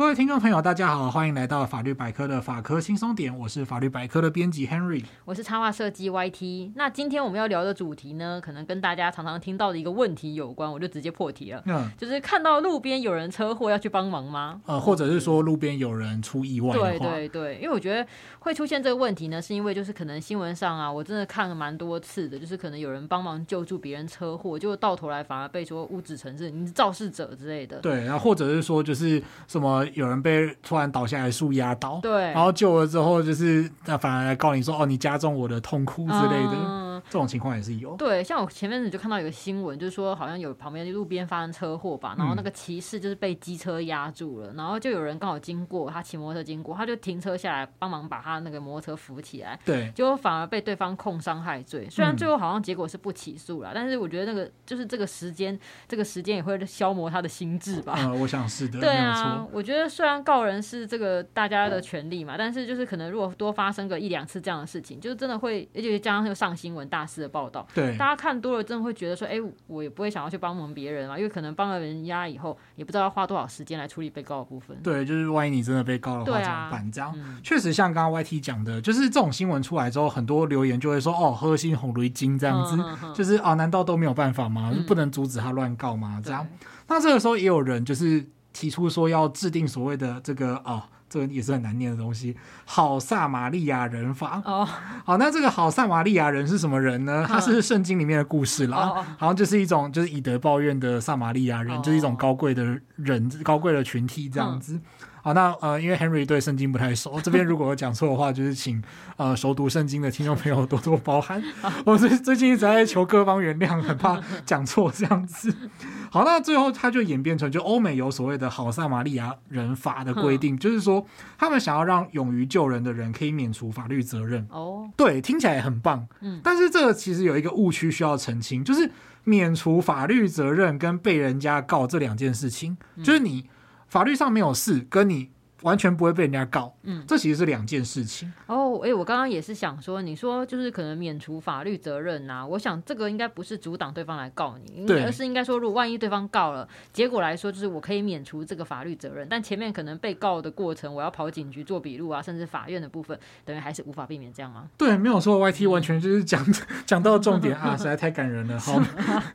各位听众朋友，大家好，欢迎来到法律百科的法科轻松点，我是法律百科的编辑 Henry，我是插画设计 YT。那今天我们要聊的主题呢，可能跟大家常常听到的一个问题有关，我就直接破题了。嗯，就是看到路边有人车祸要去帮忙吗？呃，或者是说路边有人出意外？对对对，因为我觉得会出现这个问题呢，是因为就是可能新闻上啊，我真的看了蛮多次的，就是可能有人帮忙救助别人车祸，就到头来反而被说诬指成是你是肇事者之类的。对，然后或者是说就是什么。有人被突然倒下来树压倒，对，然后救了之后，就是那反而来告你说，哦，你加重我的痛苦之类的。嗯这种情况也是有，对，像我前面子就看到有个新闻，就是说好像有旁边路边发生车祸吧，然后那个骑士就是被机车压住了，嗯、然后就有人刚好经过，他骑摩托车经过，他就停车下来帮忙把他那个摩托车扶起来，对，结果反而被对方控伤害罪，虽然最后好像结果是不起诉了，嗯、但是我觉得那个就是这个时间，这个时间也会消磨他的心智吧。嗯，我想是的，对啊，我觉得虽然告人是这个大家的权利嘛，但是就是可能如果多发生个一两次这样的事情，就是真的会，而且加上又上新闻大肆的报道。对，大家看多了，真的会觉得说，哎、欸，我也不会想要去帮忙别人啊，因为可能帮了人家以后，也不知道要花多少时间来处理被告的部分。对，就是万一你真的被告的话，怎么办？这样确实像刚刚 YT 讲的，就是这种新闻出来之后，很多留言就会说，哦，喝心红驴精这样子，就是啊，难道都没有办法吗？嗯、不能阻止他乱告吗？这样，那这个时候也有人就是提出说，要制定所谓的这个哦。这个也是很难念的东西，好撒玛利亚人法。哦，好，那这个好撒玛利亚人是什么人呢？他是圣经里面的故事啦，哦、好像就是一种就是以德报怨的撒玛利亚人，哦、就是一种高贵的人，高贵的群体这样子。嗯好，那呃，因为 Henry 对圣经不太熟，这边如果我讲错的话，就是请呃熟读圣经的听众朋友多多包涵。我最最近一直在求各方原谅，很怕讲错这样子。好，那最后它就演变成，就欧美有所谓的好撒玛利亚人法的规定，就是说他们想要让勇于救人的人可以免除法律责任。哦，对，听起来很棒。嗯，但是这个其实有一个误区需要澄清，就是免除法律责任跟被人家告这两件事情，就是你。法律上没有事，跟你。完全不会被人家告，嗯，这其实是两件事情。哦，哎、欸，我刚刚也是想说，你说就是可能免除法律责任呐、啊，我想这个应该不是阻挡对方来告你，对，而是应该说，如果万一对方告了，结果来说就是我可以免除这个法律责任，但前面可能被告的过程，我要跑警局做笔录啊，甚至法院的部分，等于还是无法避免这样吗？对，没有错，YT 完全就是讲 讲、嗯、到重点啊，实在太感人了。好，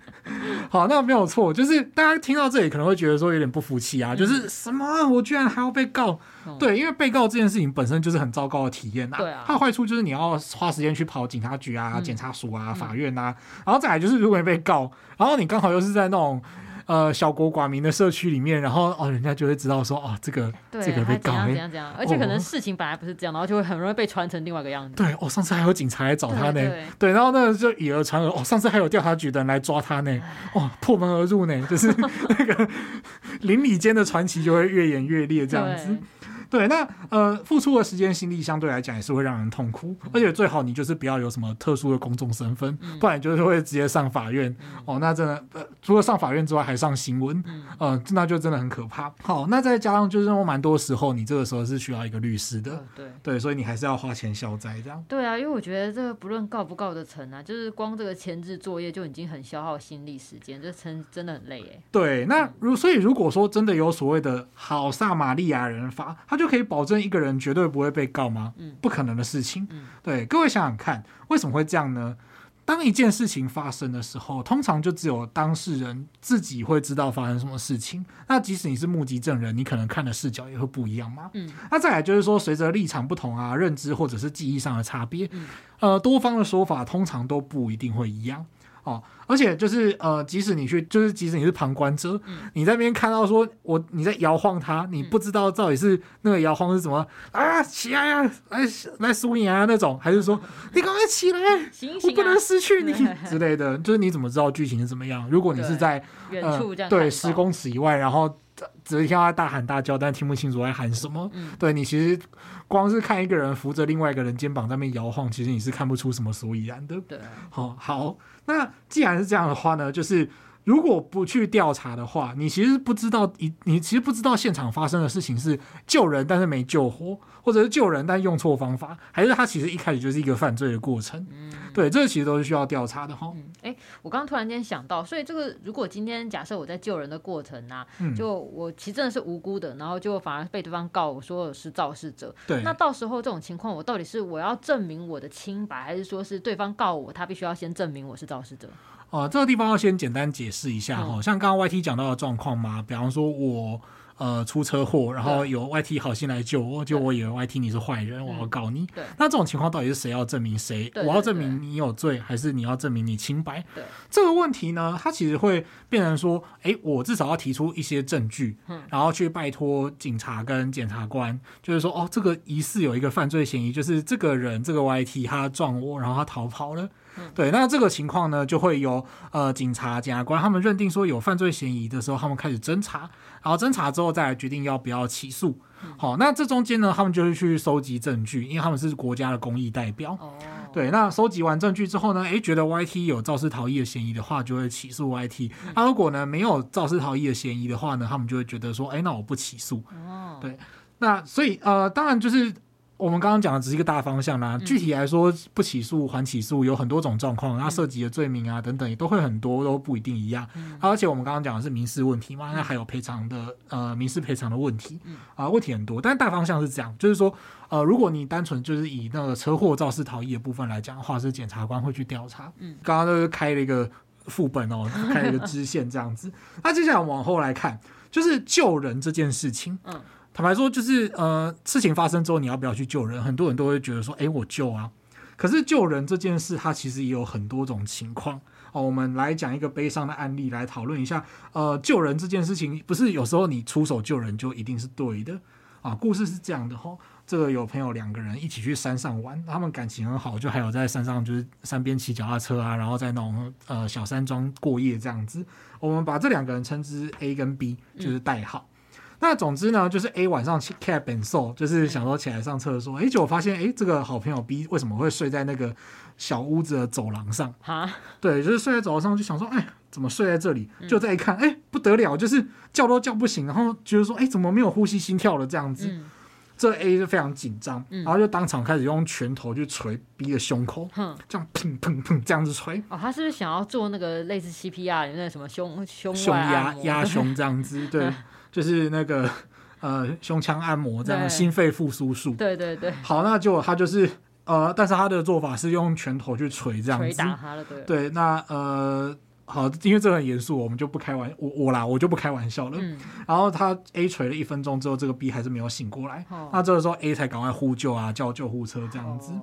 好，那没有错，就是大家听到这里可能会觉得说有点不服气啊，嗯、就是什么，我居然还要被告？对，因为被告这件事情本身就是很糟糕的体验呐。对啊，它的坏处就是你要花时间去跑警察局啊、检察署啊、法院啊，然后再来就是如果你被告，然后你刚好又是在那种呃小国寡民的社区里面，然后哦，人家就会知道说哦，这个这个被告怎样怎样，而且可能事情本来不是这样，然后就会很容易被传成另外一个样子。对，哦，上次还有警察来找他呢，对，然后那就以讹传讹，哦，上次还有调查局的人来抓他呢，哦，破门而入呢，就是那个 邻里间的传奇就会越演越烈这样子。对，那呃，付出的时间心力相对来讲也是会让人痛苦，而且最好你就是不要有什么特殊的公众身份，不然就是会直接上法院哦。那真的呃，除了上法院之外，还上新闻，呃，那就真的很可怕。好，那再加上就是说蛮多时候你这个时候是需要一个律师的，对对，所以你还是要花钱消灾这样。对啊，因为我觉得这个不论告不告得成啊，就是光这个前置作业就已经很消耗心力时间，这真真的很累哎。对，那如所以如果说真的有所谓的好撒玛利亚人法，他就可以保证一个人绝对不会被告吗？嗯，不可能的事情。嗯，对，各位想想看，为什么会这样呢？当一件事情发生的时候，通常就只有当事人自己会知道发生什么事情。那即使你是目击证人，你可能看的视角也会不一样嘛？嗯，那再来就是说，随着立场不同啊，认知或者是记忆上的差别，嗯，呃，多方的说法通常都不一定会一样。哦，而且就是呃，即使你去，就是即使你是旁观者，嗯、你在那边看到说我你在摇晃它，你不知道到底是那个摇晃是什么、嗯、啊，起来呀、啊，来来输赢啊那种，还是说 你赶快起来，我不能失去你之类的，就是你怎么知道剧情是怎么样？如果你是在远处这样、呃、对十公尺以外，然后。只是听他大喊大叫，但听不清楚在喊什么。嗯、对，你其实光是看一个人扶着另外一个人肩膀在那边摇晃，其实你是看不出什么所以然的。对，好，好，那既然是这样的话呢，就是如果不去调查的话，你其实不知道一，你其实不知道现场发生的事情是救人但是没救活，或者是救人但用错方法，还是他其实一开始就是一个犯罪的过程。嗯，对，这个其实都是需要调查的哈。哎、我刚刚突然间想到，所以这个如果今天假设我在救人的过程啊，嗯、就我其实真的是无辜的，然后就反而被对方告我说我是肇事者。对，那到时候这种情况，我到底是我要证明我的清白，还是说是对方告我，他必须要先证明我是肇事者？哦，这个地方要先简单解释一下哈，嗯、像刚刚 YT 讲到的状况嘛，比方说我呃出车祸，然后有 YT 好心来救我，就我以为 YT 你是坏人，嗯、我要告你。对，那这种情况到底是谁要证明谁？我要证明你有罪，还是你要证明你清白？对，这个问题呢，它其实会变成说，哎，我至少要提出一些证据，嗯、然后去拜托警察跟检察官，就是说，哦，这个疑似有一个犯罪嫌疑，就是这个人这个 YT 他撞我，然后他逃跑了。对，那这个情况呢，就会由呃警察、检察官他们认定说有犯罪嫌疑的时候，他们开始侦查，然后侦查之后再来决定要不要起诉。好，那这中间呢，他们就是去收集证据，因为他们是国家的公益代表。对，那收集完证据之后呢，诶，觉得 YT 有肇事逃逸的嫌疑的话，就会起诉 YT。那如果呢没有肇事逃逸的嫌疑的话呢，他们就会觉得说，诶，那我不起诉。哦对，那所以呃，当然就是。我们刚刚讲的只是一个大方向啦，具体来说，不起诉还起诉有很多种状况，它涉及的罪名啊等等也都会很多，都不一定一样。而且我们刚刚讲的是民事问题嘛，那还有赔偿的呃民事赔偿的问题啊，问题很多。但大方向是这样，就是说呃，如果你单纯就是以那个车祸肇事逃逸的部分来讲的话，是检察官会去调查。嗯，刚刚都是开了一个副本哦，开了一个支线这样子。那接下来往后来看，就是救人这件事情。嗯。坦白说，就是呃，事情发生之后，你要不要去救人？很多人都会觉得说，哎，我救啊。可是救人这件事，它其实也有很多种情况哦。我们来讲一个悲伤的案例来讨论一下。呃，救人这件事情，不是有时候你出手救人就一定是对的啊。故事是这样的哈，这个有朋友两个人一起去山上玩，他们感情很好，就还有在山上就是山边骑脚踏车啊，然后在那种呃小山庄过夜这样子。我们把这两个人称之 A 跟 B，就是代号。那总之呢，就是 A 晚上起 cab and soul，就是想说起来上厕所，哎，结果发现，哎，这个好朋友 B 为什么会睡在那个小屋子的走廊上？哈，对，就是睡在走廊上，就想说，哎，怎么睡在这里？就再一看，哎，不得了，就是叫都叫不醒，然后觉得说，哎，怎么没有呼吸心跳了？这样子，嗯、这 A 就非常紧张，然后就当场开始用拳头去捶 B 的胸口，嗯、这样砰砰砰这样子捶。哦，他是不是想要做那个类似 CPR 那什么胸胸胸压压胸这样子？对。就是那个 呃胸腔按摩这样对心肺复苏术，对对对。好，那就他就是呃，但是他的做法是用拳头去捶这样子，捶打他了，对。对，那呃好，因为这很严肃，我们就不开玩我我啦，我就不开玩笑了。嗯。然后他 A 捶了一分钟之后，这个 B 还是没有醒过来，哦、那这个时候 A 才赶快呼救啊，叫救护车这样子。哦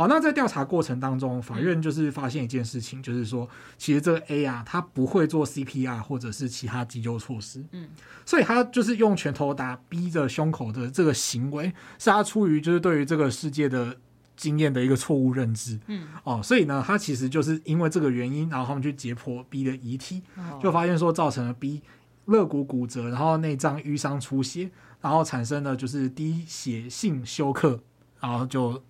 好，那在调查过程当中，法院就是发现一件事情，嗯、就是说，其实这个 A 啊，他不会做 CPR 或者是其他急救措施，嗯，所以他就是用拳头打 B 的胸口的这个行为，是他出于就是对于这个世界的经验的一个错误认知，嗯，哦，所以呢，他其实就是因为这个原因，然后他们去解剖 B 的遗体，就发现说造成了 B 肋骨骨折，然后内脏淤伤出血，然后产生了就是低血性休克，然后就。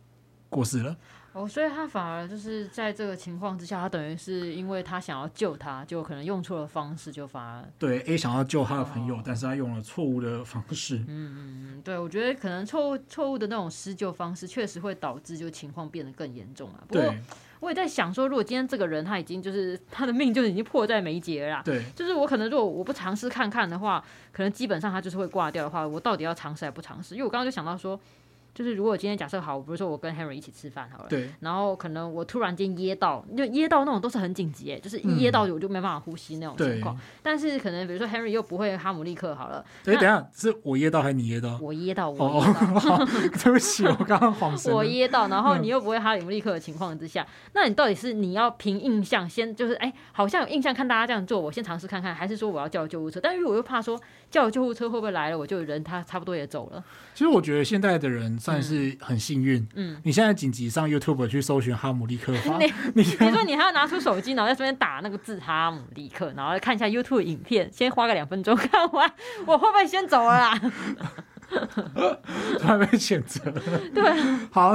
过世了哦，所以他反而就是在这个情况之下，他等于是因为他想要救他，就可能用错了方式，就反而对 A 想要救他的朋友，哦、但是他用了错误的方式。嗯嗯嗯，对，我觉得可能错误错误的那种施救方式，确实会导致就情况变得更严重啊。不过对我也在想说，如果今天这个人他已经就是他的命就已经迫在眉睫了啦，对，就是我可能如果我不尝试看看的话，可能基本上他就是会挂掉的话，我到底要尝试还不尝试？因为我刚刚就想到说。就是如果今天假设好，比如说我跟 Henry 一起吃饭好了，对，然后可能我突然间噎到，就噎到那种都是很紧急，哎，就是一噎到我就没办法呼吸那种情况。嗯、但是可能比如说 Henry 又不会哈姆立克好了，哎，等下是我噎到还是你噎到？我噎到，我噎到，哦、对不起，我刚刚恍神。我噎到，然后你又不会哈姆立克的情况之下，嗯、那你到底是你要凭印象先就是哎，好像有印象看大家这样做，我先尝试看看，还是说我要叫救护车？但是我又怕说叫救护车会不会来了，我就人他差不多也走了。其实我觉得现在的人算是很。幸运，嗯，你现在紧急上 YouTube 去搜寻哈姆立克法，你你说你还要拿出手机，然后在这边打那个字哈姆立克，然后看一下 YouTube 影片，先花个两分钟看完，我会不会先走了啦？突然被谴责了。对，好，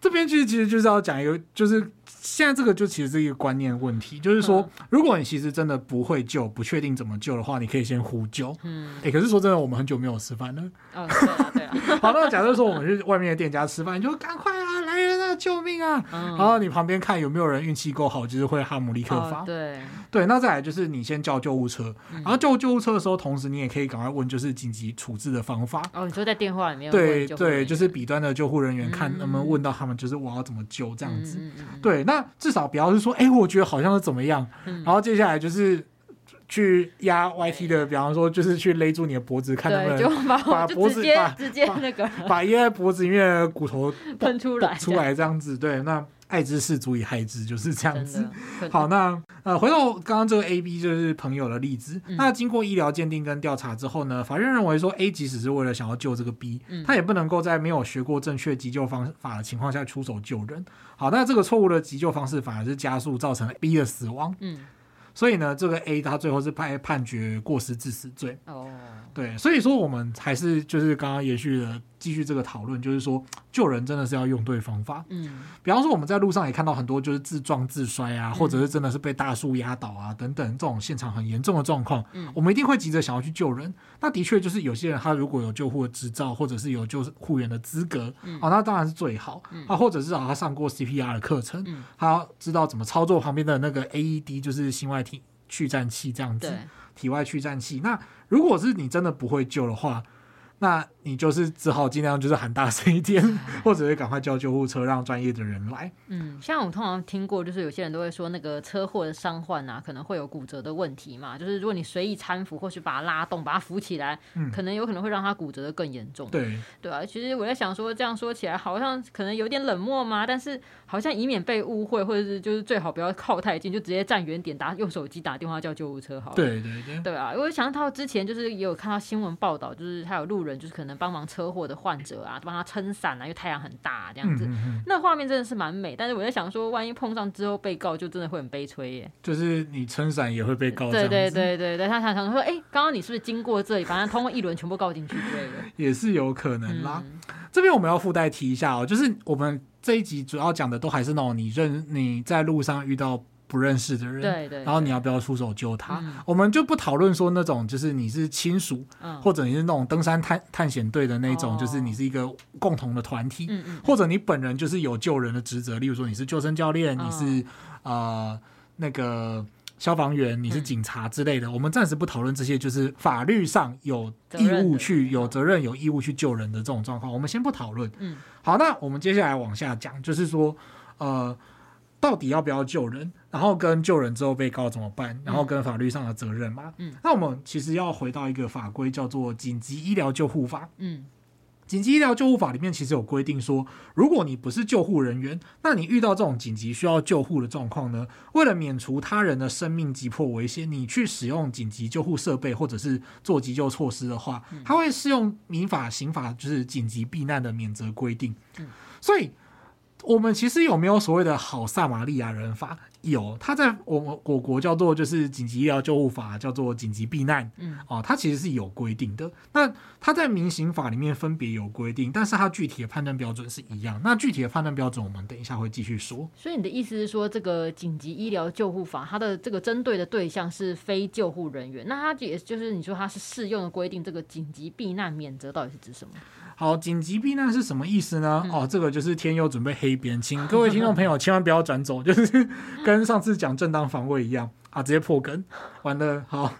这边其实其实就是要讲一个，就是现在这个就其实是一个观念问题，就是说，如果你其实真的不会救，不确定怎么救的话，你可以先呼救。嗯，哎、欸，可是说真的，我们很久没有吃饭了。哦，对啊，对啊。好，那假设说我们去外面的店家吃饭，你就赶快啊，啊，救命啊！嗯、然后你旁边看有没有人运气够好，就是会哈姆立克法。哦、对对，那再来就是你先叫救护车，嗯、然后救救护车的时候，同时你也可以赶快问，就是紧急处置的方法。哦，你说在电话里面对对，就是彼端的救护人员看能不能问到他们，就是我要怎么救这样子。对，那至少不要是说，哎、欸，我觉得好像是怎么样，嗯、然后接下来就是。去压 YT 的，比方说就是去勒住你的脖子，看能不能把脖子把直接那个把掖在脖子里面的骨头 喷出来，出来这样子。对，那爱之深足以害之，就是这样子。好，那呃，回到刚刚这个 A B 就是朋友的例子。嗯、那经过医疗鉴定跟调查之后呢，法院认为说 A 即使是为了想要救这个 B，他也不能够在没有学过正确急救方法的情况下出手救人。好，那这个错误的急救方式反而是加速造成了 B 的死亡。嗯。所以呢，这个 A 他最后是判判决过失致死罪。哦，对，所以说我们还是就是刚刚延续的。继续这个讨论，就是说救人真的是要用对方法。嗯，比方说我们在路上也看到很多就是自撞自摔啊，或者是真的是被大树压倒啊等等这种现场很严重的状况。嗯，我们一定会急着想要去救人。那的确就是有些人他如果有救护的执照，或者是有救护员的资格，嗯，那当然是最好。啊，或者是他上过 CPR 的课程，嗯，他知道怎么操作旁边的那个 AED，就是心外体去颤器这样子，体外去颤器。那如果是你真的不会救的话，那你就是只好尽量就是喊大声一点，或者是赶快叫救护车，让专业的人来。嗯，像我通常听过，就是有些人都会说，那个车祸的伤患啊，可能会有骨折的问题嘛。就是如果你随意搀扶，或是把他拉动，把他扶起来，嗯，可能有可能会让他骨折的更严重。对，对啊。其实我在想说，这样说起来好像可能有点冷漠嘛，但是好像以免被误会，或者是就是最好不要靠太近，就直接站远点打，用手机打电话叫救护车好了。对对对。对啊，我想到之前就是也有看到新闻报道，就是还有路人就是可能帮忙车祸的患者啊，帮他撑伞啊，因为太阳很大这样子，那画面真的是蛮美。但是我在想说，万一碰上之后被告，就真的会很悲催耶。就是你撑伞也会被告。对对对对对，他常常说，哎、欸，刚刚你是不是经过这里，反正通过一轮全部告进去之类的，也是有可能啦。嗯、这边我们要附带提一下哦，就是我们这一集主要讲的都还是那种你认你在路上遇到。不认识的人，对对，对，然后你要不要出手救他？嗯、我们就不讨论说那种，就是你是亲属，嗯、或者你是那种登山探探险队的那种，哦、就是你是一个共同的团体，嗯嗯、或者你本人就是有救人的职责，例如说你是救生教练，哦、你是呃那个消防员，你是警察之类的。嗯、我们暂时不讨论这些，就是法律上有义务去有责任、有义务去救人的这种状况，我们先不讨论。嗯，好，那我们接下来往下讲，就是说呃。到底要不要救人？然后跟救人之后被告怎么办？然后跟法律上的责任嘛？嗯，那我们其实要回到一个法规，叫做《紧急医疗救护法》。嗯，《紧急医疗救护法》里面其实有规定说，如果你不是救护人员，那你遇到这种紧急需要救护的状况呢，为了免除他人的生命急迫危险，你去使用紧急救护设备或者是做急救措施的话，它会适用民法、刑法，就是紧急避难的免责规定。嗯，所以。我们其实有没有所谓的好撒玛利亚人法？有，它在我们我国叫做就是紧急医疗救护法，叫做紧急避难。嗯，哦，它其实是有规定的。那它在民刑法里面分别有规定，但是它具体的判断标准是一样。那具体的判断标准，我们等一下会继续说。所以你的意思是说，这个紧急医疗救护法，它的这个针对的对象是非救护人员，那它也就是你说它是适用的规定，这个紧急避难免责到底是指什么？好，紧急避难是什么意思呢？嗯、哦，这个就是天佑准备黑边，请各位听众朋友 千万不要转走，就是 跟上次讲正当防卫一样啊，直接破梗，完了。好，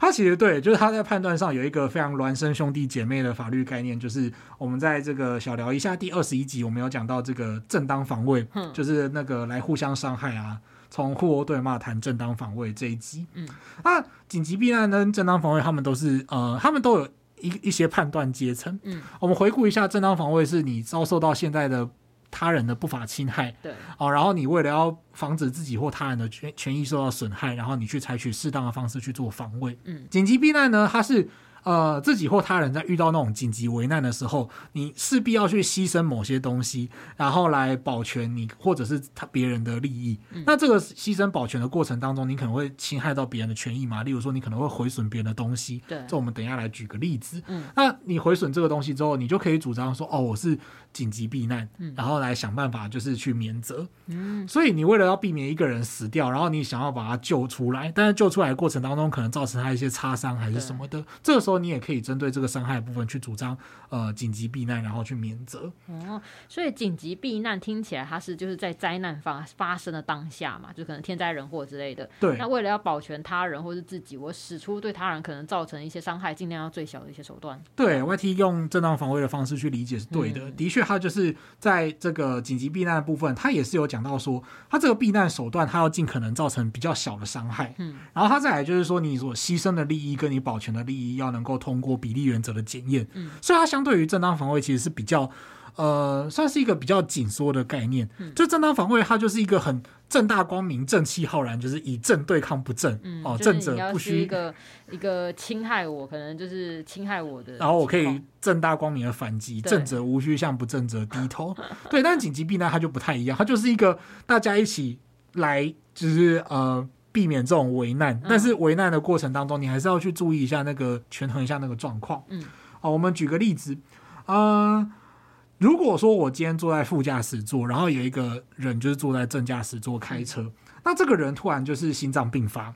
他其实对，就是他在判断上有一个非常孪生兄弟姐妹的法律概念，就是我们在这个小聊一下第二十一集，我们有讲到这个正当防卫，嗯、就是那个来互相伤害啊，从互殴对骂谈正当防卫这一集。嗯，那紧急避难跟正当防卫，他们都是呃，他们都有。一一些判断阶层，嗯，我们回顾一下，正当防卫是你遭受到现在的他人的不法侵害，对，哦，然后你为了要防止自己或他人的权权益受到损害，然后你去采取适当的方式去做防卫，嗯，紧急避难呢，它是呃自己或他人在遇到那种紧急危难的时候，你势必要去牺牲某些东西，然后来保全你或者是他别人的利益。嗯、那这个牺牲保全的过程当中，你可能会侵害到别人的权益嘛？例如说，你可能会毁损别人的东西。对，这我们等一下来举个例子。嗯，那你毁损这个东西之后，你就可以主张说，哦，我是紧急避难，嗯、然后来想办法就是去免责。嗯，所以你为了要避免一个人死掉，然后你想要把他救出来，但是救出来的过程当中可能造成他一些擦伤还是什么的，这个时候你也可以针对这个伤害的部分去主张呃紧急避难，然后去免责。哦，所以紧急避难听起来它是就是在灾难发发生的当下嘛，就可能天灾人祸之类的。对。那为了要保全他人或是自己，我使出对他人可能造成一些伤害，尽量要最小的一些手段。对，YT 用正当防卫的方式去理解是对的。嗯、的确，他就是在这个紧急避难的部分，他也是有讲到说，他这个避难手段，他要尽可能造成比较小的伤害。嗯。然后他再来就是说，你所牺牲的利益跟你保全的利益要能够通过比例原则的检验。嗯。所以，它相对于正当防卫其实是比较。呃，算是一个比较紧缩的概念。嗯、就正当防卫，它就是一个很正大光明、正气浩然，就是以正对抗不正。嗯、哦，正者不需一个一个侵害我，可能就是侵害我的。然后我可以正大光明的反击，正者无需向不正者低头。对，但紧急避难它就不太一样，它就是一个大家一起来，就是呃避免这种危难。嗯、但是危难的过程当中，你还是要去注意一下那个权衡一下那个状况。嗯，好，我们举个例子，呃。如果说我今天坐在副驾驶座，然后有一个人就是坐在正驾驶座开车，那这个人突然就是心脏病发，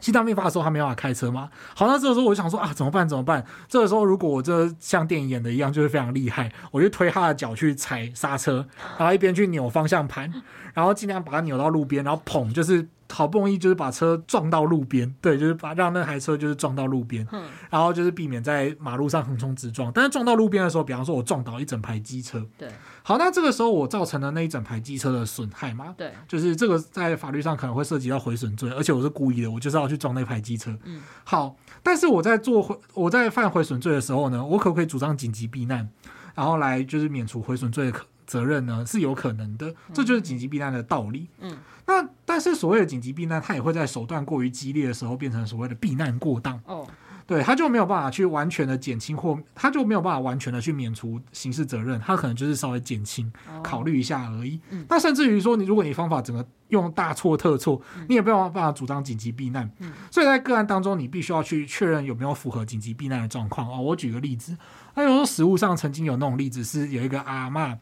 心脏病发的时候他没办法开车吗？好，那这个时候我就想说啊，怎么办？怎么办？这个时候如果我这像电影演的一样，就是非常厉害，我就推他的脚去踩刹车，然后一边去扭方向盘，然后尽量把它扭到路边，然后砰，就是。好不容易就是把车撞到路边，对，就是把让那台车就是撞到路边，嗯、然后就是避免在马路上横冲直撞。但是撞到路边的时候，比方说我撞倒一整排机车，对，好，那这个时候我造成了那一整排机车的损害嘛？对，就是这个在法律上可能会涉及到毁损罪，而且我是故意的，我就是要去撞那排机车。嗯，好，但是我在做毁我在犯毁损罪的时候呢，我可不可以主张紧急避难，然后来就是免除毁损罪的可责任呢？是有可能的，这就是紧急避难的道理。嗯。那但是所谓的紧急避难，它也会在手段过于激烈的时候变成所谓的避难过当。哦，对，他就没有办法去完全的减轻或他就没有办法完全的去免除刑事责任，他可能就是稍微减轻，考虑一下而已。嗯，那甚至于说，你如果你方法整个用大错特错，你也没有办法主张紧急避难。嗯，所以在个案当中，你必须要去确认有没有符合紧急避难的状况。哦，我举个例子。他有时候实物上曾经有那种例子，是有一个阿妈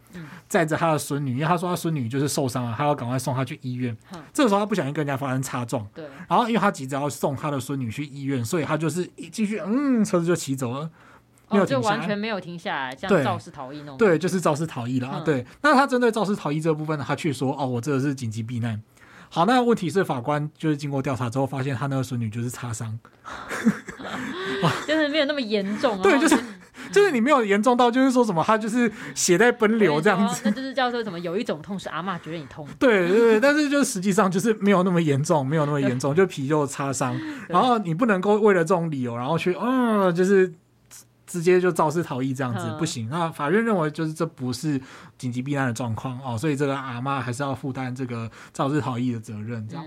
载着他的孙女，因为他说他孙女就是受伤了，他要赶快送他去医院。这个时候他不小心跟人家发生擦撞，对。然后因为他急着要送他的孙女去医院，所以他就是一继续，嗯，车子就骑走了，没有停下来，完全没有停下来，像肇事逃逸那种。对，就是肇事逃逸了。对。那他针对肇事逃逸这部分呢，他却说，哦，我这个是紧急避难。好，那问题是法官就是经过调查之后发现，他那个孙女就是擦伤，就是没有那么严重。对，就是。就是你没有严重到，就是说什么他就是血在奔流这样子，那就是叫做什么有一种痛是阿嬷觉得你痛。对对对，但是就实际上就是没有那么严重，没有那么严重，就皮肉擦伤。然后你不能够为了这种理由，然后去嗯，就是直接就肇事逃逸这样子不行。那法院认为就是这不是紧急避难的状况哦，所以这个阿妈还是要负担这个肇事逃逸的责任这样。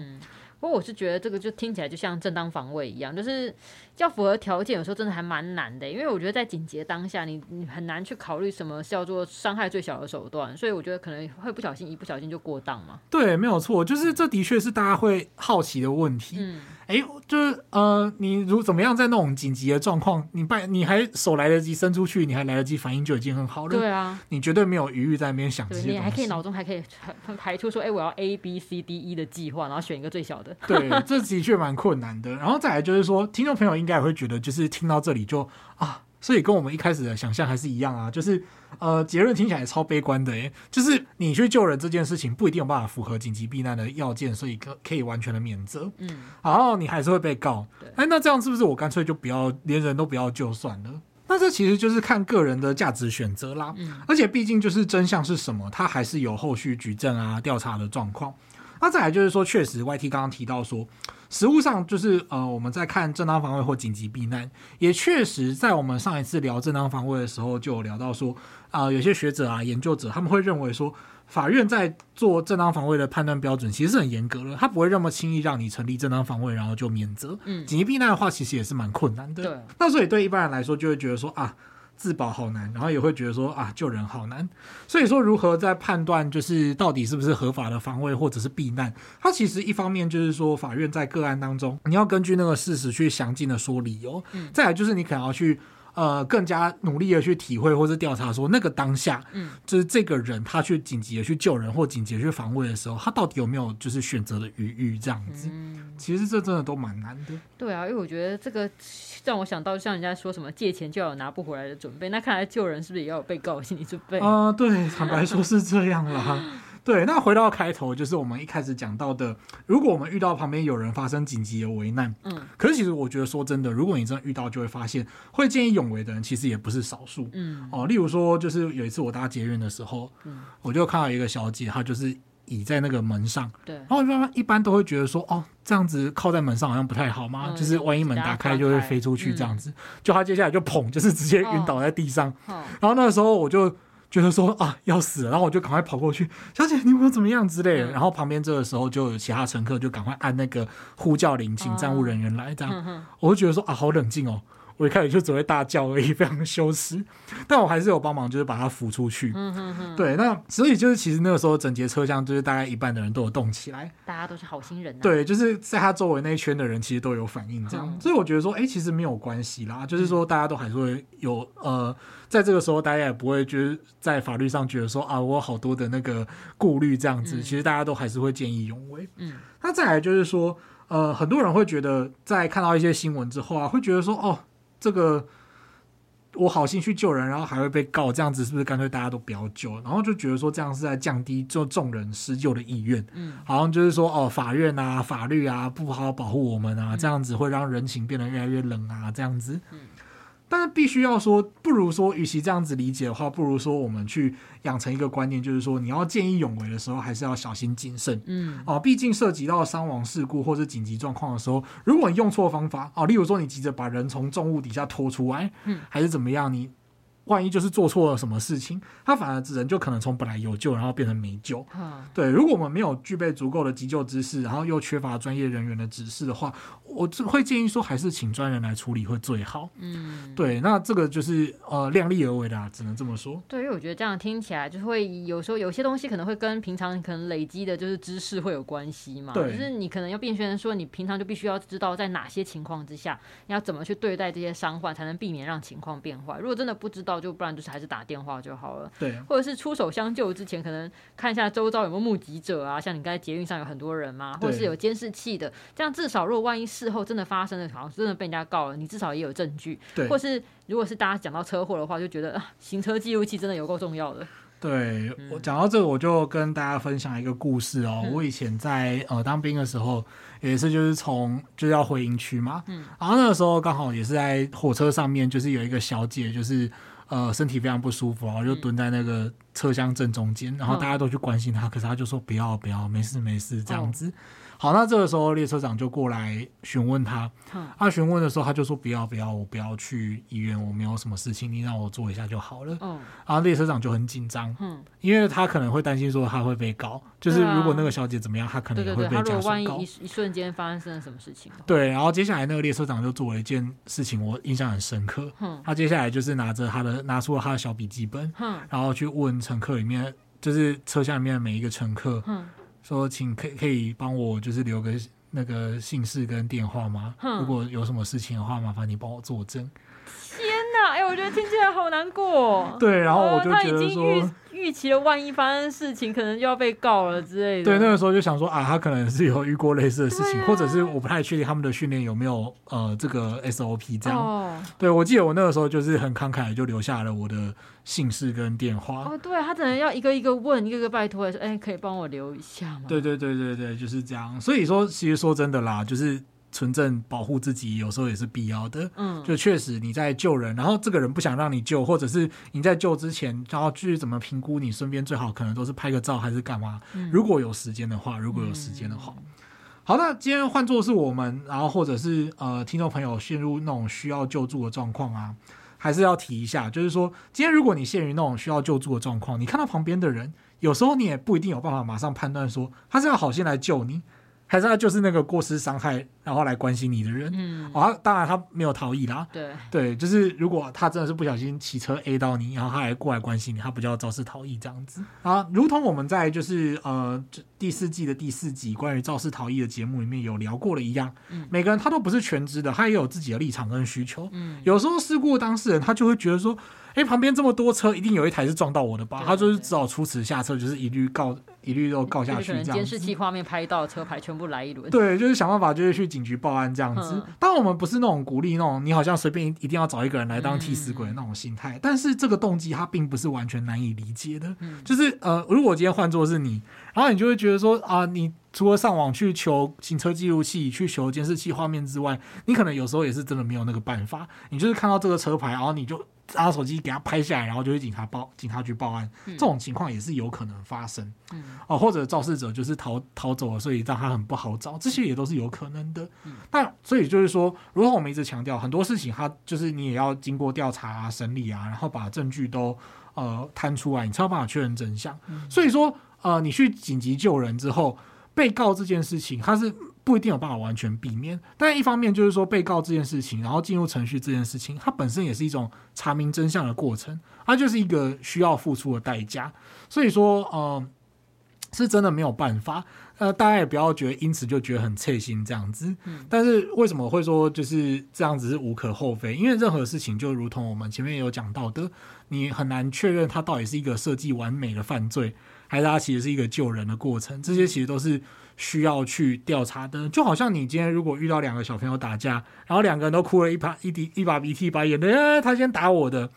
不过我是觉得这个就听起来就像正当防卫一样，就是要符合条件，有时候真的还蛮难的。因为我觉得在紧急的当下，你你很难去考虑什么叫做伤害最小的手段，所以我觉得可能会不小心一不小心就过当嘛。对，没有错，就是这的确是大家会好奇的问题。嗯。哎，就是呃，你如怎么样在那种紧急的状况，你办你还手来得及伸出去，你还来得及反应，就已经很好了。对啊，你绝对没有余裕在那边想这些。你还可以脑中还可以排排出说，哎，我要 A B C D E 的计划，然后选一个最小的。对，这的确蛮困难的。然后再来就是说，听众朋友应该也会觉得，就是听到这里就啊。所以跟我们一开始的想象还是一样啊，就是呃结论听起来超悲观的诶，就是你去救人这件事情不一定有办法符合紧急避难的要件，所以可可以完全的免责，嗯，然后你还是会被告，对，哎，那这样是不是我干脆就不要连人都不要救算了？那这其实就是看个人的价值选择啦，嗯，而且毕竟就是真相是什么，它还是有后续举证啊调查的状况。那再来就是说，确实 YT 刚刚提到说。实务上就是呃，我们在看正当防卫或紧急避难，也确实在我们上一次聊正当防卫的时候，就有聊到说啊、呃，有些学者啊、研究者他们会认为说，法院在做正当防卫的判断标准其实是很严格的，他不会那么轻易让你成立正当防卫，然后就免责。嗯，紧急避难的话，其实也是蛮困难的。对，那所以对一般人来说，就会觉得说啊。自保好难，然后也会觉得说啊，救人好难。所以说，如何在判断就是到底是不是合法的防卫或者是避难？它其实一方面就是说，法院在个案当中，你要根据那个事实去详尽的说理由。嗯，再来就是你可能要去。呃，更加努力的去体会或是调查，说那个当下，嗯，就是这个人他去紧急的去救人或紧急的去防卫的时候，他到底有没有就是选择的余裕这样子？嗯，其实这真的都蛮难的。对啊，因为我觉得这个让我想到，像人家说什么借钱就要有拿不回来的准备，那看来救人是不是也要有被告的心理准备？啊，呃，对，坦白说是这样啦。对，那回到开头，就是我们一开始讲到的，如果我们遇到旁边有人发生紧急的危难，嗯，可是其实我觉得说真的，如果你真的遇到，就会发现会见义勇为的人其实也不是少数，嗯，哦，例如说，就是有一次我搭捷运的时候，嗯，我就看到一个小姐，她就是倚在那个门上，对，然后一般一般都会觉得说，哦，这样子靠在门上好像不太好嘛，嗯，就是万一门打开就会飞出去这样子，嗯，就她接下来就砰，就是直接晕倒在地上，哦，然后那个时候我就。觉得说啊要死了，然后我就赶快跑过去，小姐你有没有怎么样之类的。然后旁边这个时候就有其他乘客就赶快按那个呼叫铃，请站务人员来。这样，我就觉得说啊好冷静哦。我一开始就只会大叫而已，非常的羞耻，但我还是有帮忙，就是把他扶出去。对，那所以就是其实那个时候整节车厢就是大概一半的人都有动起来，大家都是好心人。对，就是在他周围那一圈的人其实都有反应，这样。所以我觉得说，哎，其实没有关系啦，就是说大家都还是会有呃。在这个时候，大家也不会就是在法律上觉得说啊，我有好多的那个顾虑这样子。其实大家都还是会见义勇为。嗯，那再来就是说，呃，很多人会觉得在看到一些新闻之后啊，会觉得说，哦，这个我好心去救人，然后还会被告，这样子是不是干脆大家都不要救？然后就觉得说这样是在降低就众人施救的意愿。嗯，好像就是说，哦，法院啊，法律啊，不好好保护我们啊，这样子会让人情变得越来越冷啊，这样子。嗯。但是必须要说，不如说，与其这样子理解的话，不如说我们去养成一个观念，就是说，你要见义勇为的时候，还是要小心谨慎。嗯，哦，毕竟涉及到伤亡事故或者紧急状况的时候，如果你用错方法，哦，例如说你急着把人从重物底下拖出来，嗯，还是怎么样，你。万一就是做错了什么事情，他反而人就可能从本来有救，然后变成没救。嗯、对，如果我们没有具备足够的急救知识，然后又缺乏专业人员的指示的话，我就会建议说，还是请专人来处理会最好。嗯，对，那这个就是呃量力而为的，只能这么说。对，因为我觉得这样听起来就会有时候有些东西可能会跟平常可能累积的就是知识会有关系嘛。对，就是你可能要变成说，你平常就必须要知道在哪些情况之下，你要怎么去对待这些伤患，才能避免让情况变坏。如果真的不知道，就不然就是还是打电话就好了，对，或者是出手相救之前，可能看一下周遭有没有目击者啊，像你刚才捷运上有很多人嘛，或者是有监视器的，这样至少如果万一事后真的发生了，好像真的被人家告了，你至少也有证据。对，或是如果是大家讲到车祸的话，就觉得啊，行车记录器真的有够重要的。对，我讲到这个，我就跟大家分享一个故事哦。嗯、我以前在呃当兵的时候，也是就是从就是要回营区嘛，嗯，然后那个时候刚好也是在火车上面，就是有一个小姐就是。呃，身体非常不舒服，然后就蹲在那个车厢正中间，然后大家都去关心她，可是她就说不要不要，没事没事这样子。好，那这个时候列车长就过来询问他，他询问的时候他就说不要不要，我不要去医院，我没有什么事情，你让我做一下就好了。嗯，然后列车长就很紧张，嗯，因为他可能会担心说他会被告，就是如果那个小姐怎么样，他可能也会被家属告。万一一一瞬间发生了什么事情？对，然后接下来那个列车长就做了一件事情，我印象很深刻。嗯，他接下来就是拿着他的拿出了他的小笔记本，嗯，然后去问乘客里面，就是车厢里面的每一个乘客，嗯。说，请可可以帮我就是留个那个姓氏跟电话吗？如果有什么事情的话，麻烦你帮我作证。天哪，哎、欸，我觉得听起来好难过。对，然后我就觉得说。预期了万一发生事情，可能就要被告了之类的。对，那个时候就想说啊，他可能是有遇过类似的事情，啊、或者是我不太确定他们的训练有没有呃这个 SOP 这样。哦、对，我记得我那个时候就是很慷慨，就留下了我的姓氏跟电话。哦，对，他可能要一个一个问，一个一个拜托，说哎，可以帮我留一下吗？对对对对对，就是这样。所以说，其实说真的啦，就是。存证保护自己有时候也是必要的，嗯，就确实你在救人，然后这个人不想让你救，或者是你在救之前，然后去怎么评估你身边最好可能都是拍个照还是干嘛？嗯，如果有时间的话，如果有时间的话，嗯，好，那今天换作是我们，然后或者是呃听众朋友陷入那种需要救助的状况啊，还是要提一下，就是说今天如果你陷于那种需要救助的状况，你看到旁边的人，有时候你也不一定有办法马上判断说他是要好心来救你。还是他就是那个过失伤害，然后来关心你的人。嗯，哦，当然他没有逃逸啦。对对，就是如果他真的是不小心骑车 A 到你，然后他还过来关心你，他不叫肇事逃逸这样子啊。如同我们在就是呃第四季的第四集关于肇事逃逸的节目里面有聊过的一样，嗯，每个人他都不是全知的，他也有自己的立场跟需求。嗯，有时候事故的当事人他就会觉得说。哎，旁边这么多车，一定有一台是撞到我的吧？他就是只好出此下策，就是一律告，一律都告下去这样子。监视器画面拍到车牌全部来一轮。对，就是想办法，就是去警局报案这样子。当然，我们不是那种鼓励那种你好像随便一定要找一个人来当替死鬼的那种心态。但是这个动机它并不是完全难以理解的。就是呃，如果今天换作是你，然后你就会觉得说啊，你除了上网去求行车记录器、去求监视器画面之外，你可能有时候也是真的没有那个办法。你就是看到这个车牌，然后你就。拿手机给他拍下来，然后就去警察报警察局报案，嗯、这种情况也是有可能发生。嗯、哦，或者肇事者就是逃逃走了，所以让他很不好找，这些也都是有可能的。那、嗯、所以就是说，如果我们一直强调很多事情，它就是你也要经过调查啊、审理啊，然后把证据都呃摊出来，你才有办法确认真相。嗯、所以说，呃，你去紧急救人之后，被告这件事情，他是。不一定有办法完全避免，但一方面就是说，被告这件事情，然后进入程序这件事情，它本身也是一种查明真相的过程，它就是一个需要付出的代价。所以说，呃，是真的没有办法。呃，大家也不要觉得因此就觉得很刺心这样子。嗯。但是为什么会说就是这样子是无可厚非？因为任何事情就如同我们前面有讲到的，你很难确认它到底是一个设计完美的犯罪，还是它其实是一个救人的过程。这些其实都是。需要去调查的，就好像你今天如果遇到两个小朋友打架，然后两个人都哭了一把一滴一把鼻涕一把眼泪，哎，他先打我的。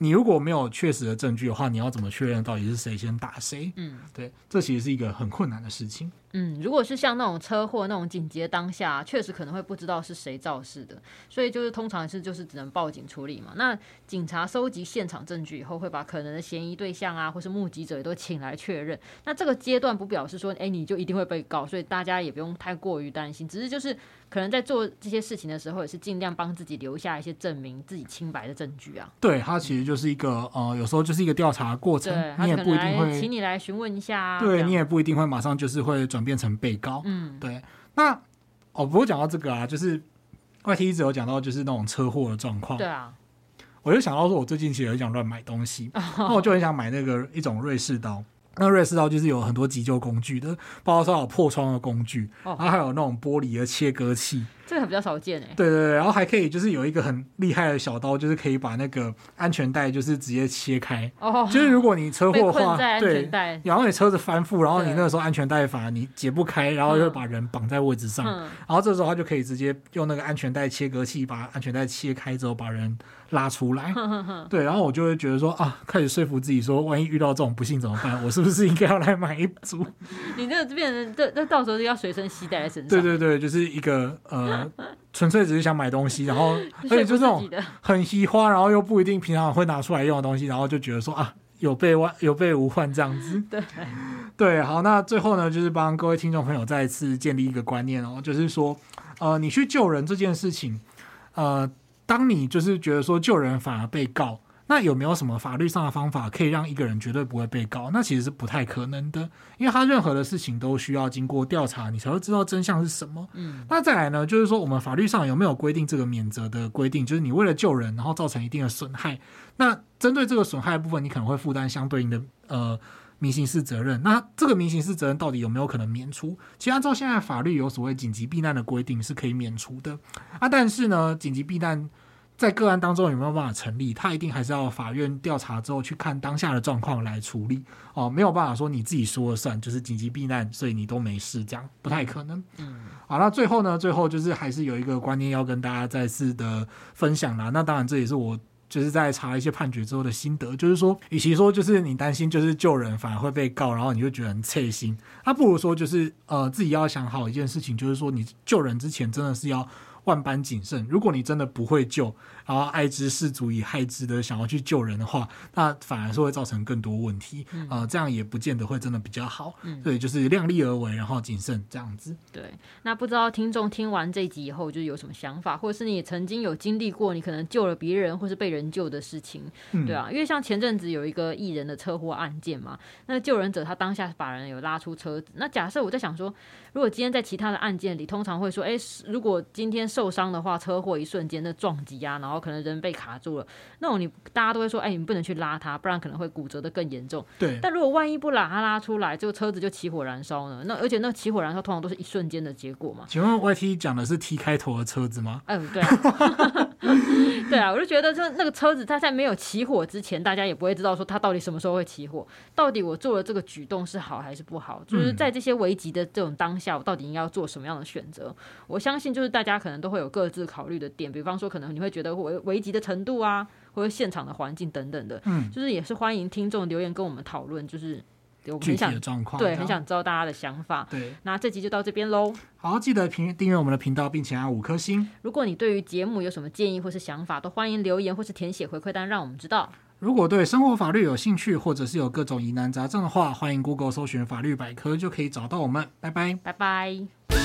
你如果没有确实的证据的话，你要怎么确认到底是谁先打谁？嗯，对，这其实是一个很困难的事情。嗯，如果是像那种车祸那种紧急的当下，确实可能会不知道是谁肇事的，所以就是通常是就是只能报警处理嘛。那警察收集现场证据以后，会把可能的嫌疑对象啊，或是目击者也都请来确认。那这个阶段不表示说，哎，你就一定会被告，所以大家也不用太过于担心。只是就是可能在做这些事情的时候，也是尽量帮自己留下一些证明自己清白的证据啊。对，它其实就是一个呃，有时候就是一个调查过程，你也不一定会，请你来询问一下啊。对，你也不一定会马上就是会转变成被告。嗯，对。那哦，不过讲到这个啊，就是怪 t 一直有讲到就是那种车祸的状况。对啊，我就想到说，我最近其实很想乱买东西，那我就很想买那个一种瑞士刀。那瑞士刀就是有很多急救工具的，包括说有破窗的工具，然后还有那种玻璃的切割器。这个比较少见哎，对对对，然后还可以就是有一个很厉害的小刀，就是可以把那个安全带就是直接切开。哦，就是如果你车祸的话，对，然后你车子翻覆，然后你那个时候安全带反而你解不开，然后又把人绑在位置上，然后这时候他就可以直接用那个安全带切割器把安全带切开之后把人拉出来。对，然后我就会觉得说啊，开始说服自己说，万一遇到这种不幸怎么办？我是不是应该要来买一组？你这个变成这那到时候要随身携带在身上。对对对，就是一个呃。纯粹只是想买东西，然后而且就是那种很稀花，然后又不一定平常会拿出来用的东西，然后就觉得说啊，有备万有备无患这样子。对对，好，那最后呢，就是帮各位听众朋友再一次建立一个观念哦，就是说，呃，你去救人这件事情，呃，当你就是觉得说救人反而被告。那有没有什么法律上的方法可以让一个人绝对不会被告？那其实是不太可能的，因为他任何的事情都需要经过调查，你才会知道真相是什么。嗯，那再来呢，就是说我们法律上有没有规定这个免责的规定？就是你为了救人，然后造成一定的损害，那针对这个损害的部分，你可能会负担相对应的呃民刑事责任。那这个民刑事责任到底有没有可能免除？其实按照现在法律有所谓紧急避难的规定是可以免除的啊，但是呢，紧急避难。在个案当中有没有办法成立？他一定还是要法院调查之后去看当下的状况来处理哦，没有办法说你自己说了算，就是紧急避难，所以你都没事，这样不太可能。嗯，好，那最后呢？最后就是还是有一个观念要跟大家再次的分享啦。那当然这也是我就是在查一些判决之后的心得，就是说，与其说就是你担心就是救人反而会被告，然后你就觉得很刺心，那不如说就是呃自己要想好一件事情，就是说你救人之前真的是要。万般谨慎。如果你真的不会救，然后爱之失足以害之的想要去救人的话，那反而是会造成更多问题。啊、嗯呃，这样也不见得会真的比较好。嗯，对，就是量力而为，然后谨慎这样子。对，那不知道听众听完这集以后，就是有什么想法，或者是你曾经有经历过你可能救了别人，或是被人救的事情，嗯、对啊，因为像前阵子有一个艺人的车祸案件嘛，那救人者他当下把人有拉出车子。那假设我在想说，如果今天在其他的案件里，通常会说，哎，如果今天受伤的话，车祸一瞬间的撞击啊，然后可能人被卡住了，那种你大家都会说，哎，你不能去拉他，不然可能会骨折的更严重。对。但如果万一不拉他拉出来，这个车子就起火燃烧呢？那而且那起火燃烧通常都是一瞬间的结果嘛？请问 YT 讲的是 T 开头的车子吗？嗯，对。对啊，我就觉得就那个车子它在没有起火之前，大家也不会知道说它到底什么时候会起火，到底我做了这个举动是好还是不好？就是在这些危急的这种当下，我到底应该要做什么样的选择？我相信就是大家可能都会有各自考虑的点，比方说可能你会觉得危危急的程度啊，或者现场的环境等等的，嗯，就是也是欢迎听众留言跟我们讨论，就是。我很想对，很想知道大家的想法。对，那这集就到这边喽。好，记得评订阅我们的频道，并且按五颗星。如果你对于节目有什么建议或是想法，都欢迎留言或是填写回馈单，让我们知道。如果对生活法律有兴趣，或者是有各种疑难杂症的话，欢迎 Google 搜寻法律百科，就可以找到我们。拜拜，拜拜。